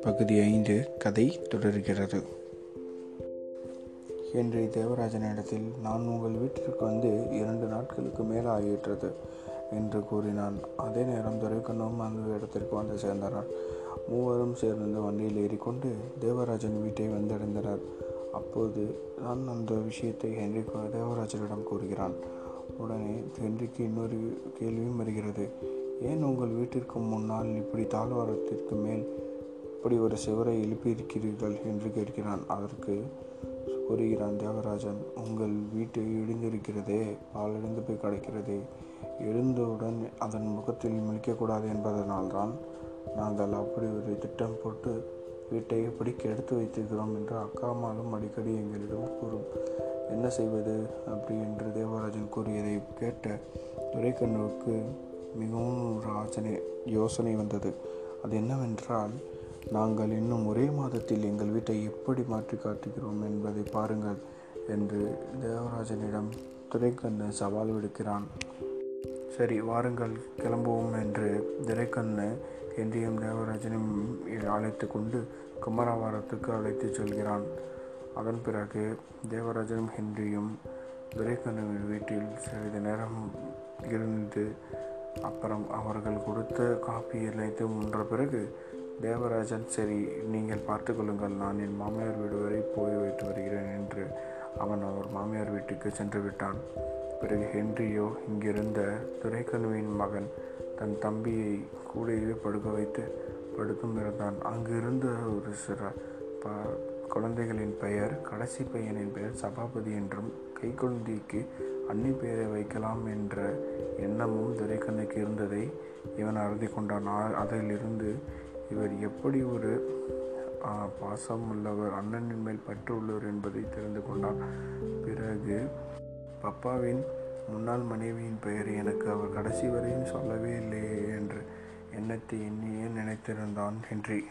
பகுதி ஐந்து கதை தொடர்கிறது. ஹென்றி தேவராஜனிடத்தில் நான் உங்கள் வீட்டிற்கு வந்து இரண்டு நாட்களுக்கு மேல் ஆகிவிட்டது என்று கூறினான். அதே நேரம் துரைக்கண்ணும் அந்த இடத்திற்கு வந்து சேர்ந்தனர் மூவரும் சேர்ந்து வண்டியில் ஏறிக்கொண்டு தேவராஜன் வீட்டை வந்தடைந்தனர். அப்போது நான் அந்த விஷயத்தை ஹென்றி தேவராஜனிடம் கூறுகிறான். உடனே ஹென்றிக்கு இன்னொரு கேள்வியும் வருகிறது. ஏன் உங்கள் வீட்டிற்கு முன்னால் இப்படி தாழ்வாரத்திற்கு மேல் இப்படி ஒரு சிவரை எழுப்பியிருக்கிறீர்கள்? என்று கேட்கிறான். அதற்கு கூறுகிறான் தேவராஜன் உங்கள் வீட்டு இடிந்திருக்கிறதே பால் இழந்து போய் கிடைக்கிறதே. எழுந்தவுடன் அதன் முகத்தில் முழிக்கக்கூடாது என்பதனால்தான் நாங்கள் அப்படி ஒரு திட்டம் போட்டு வீட்டை எப்படி கெடுத்து வைத்திருக்கிறோம் என்று அக்காமாலும் அடிக்கடி எங்களிடம் கூறும். என்ன செய்வது? அப்படி என்று தேவராஜன் கூறியதை கேட்ட துரைக்கண்ணுவுக்கு மிகவும் ஒரு ஆச்சனை யோசனை வந்தது. அது என்னவென்றால் நாங்கள் இன்னும் ஒரே மாதத்தில் எங்கள் வீட்டை எப்படி மாற்றி காட்டுகிறோம் என்பதை பாருங்கள் என்று தேவராஜனிடம் துரைக்கண்ணு சவால் விடுக்கிறான். சரி வாருங்கள் கிளம்புவோம் என்று திரைக்கண்ணு என்றையும் தேவராஜனும் அழைத்து கொண்டு குமராவாரத்துக்கு அழைத்து செல்கிறான். அதன் பிறகு தேவராஜனும் ஹென்ரியும் துரைக்கண்ணுவின் வீட்டில் சிறிது நேரம் இருந்து அப்புறம் அவர்கள் கொடுத்த காப்பி அனைத்து முன்ற பிறகு தேவராஜன் சரி நீங்கள் பார்த்து கொள்ளுங்கள். நான் என் மாமியார் வீடு வரை போய் வைத்து வருகிறேன் என்று அவன் அவர் மாமியார் வீட்டுக்கு சென்று விட்டான். பிறகு ஹென்ரியோ இங்கிருந்த துரைக்கண்ணுவின் மகன் தன் தம்பியை கூடையிலே படுக்க வைத்து படுத்தும் இருந்தான். அங்கிருந்த ஒரு சில ப குழந்தைகளின் பெயர் கடைசி பையனின் பெயர் சபாபதி என்றும் கைக்குழந்தைக்கு அன்னி பெயரை வைக்கலாம் என்ற எண்ணமும் துரைக்கண்ணுக்கு இருந்ததை இவன் அறுதி கொண்டான். அதிலிருந்து இவர் எப்படி ஒரு பாசம் உள்ளவர் அண்ணனின் மேல் பற்று உள்ளவர் என்பதை தெரிந்து கொண்டார் பிறகு பப்பாவின் முன்னாள் மனைவியின் பெயர் எனக்கு அவர் கடைசி வரையும் சொல்லவே இல்லையே என்று எண்ணத்தை எண்ணியே நினைத்திருந்தான் ஹென்றி.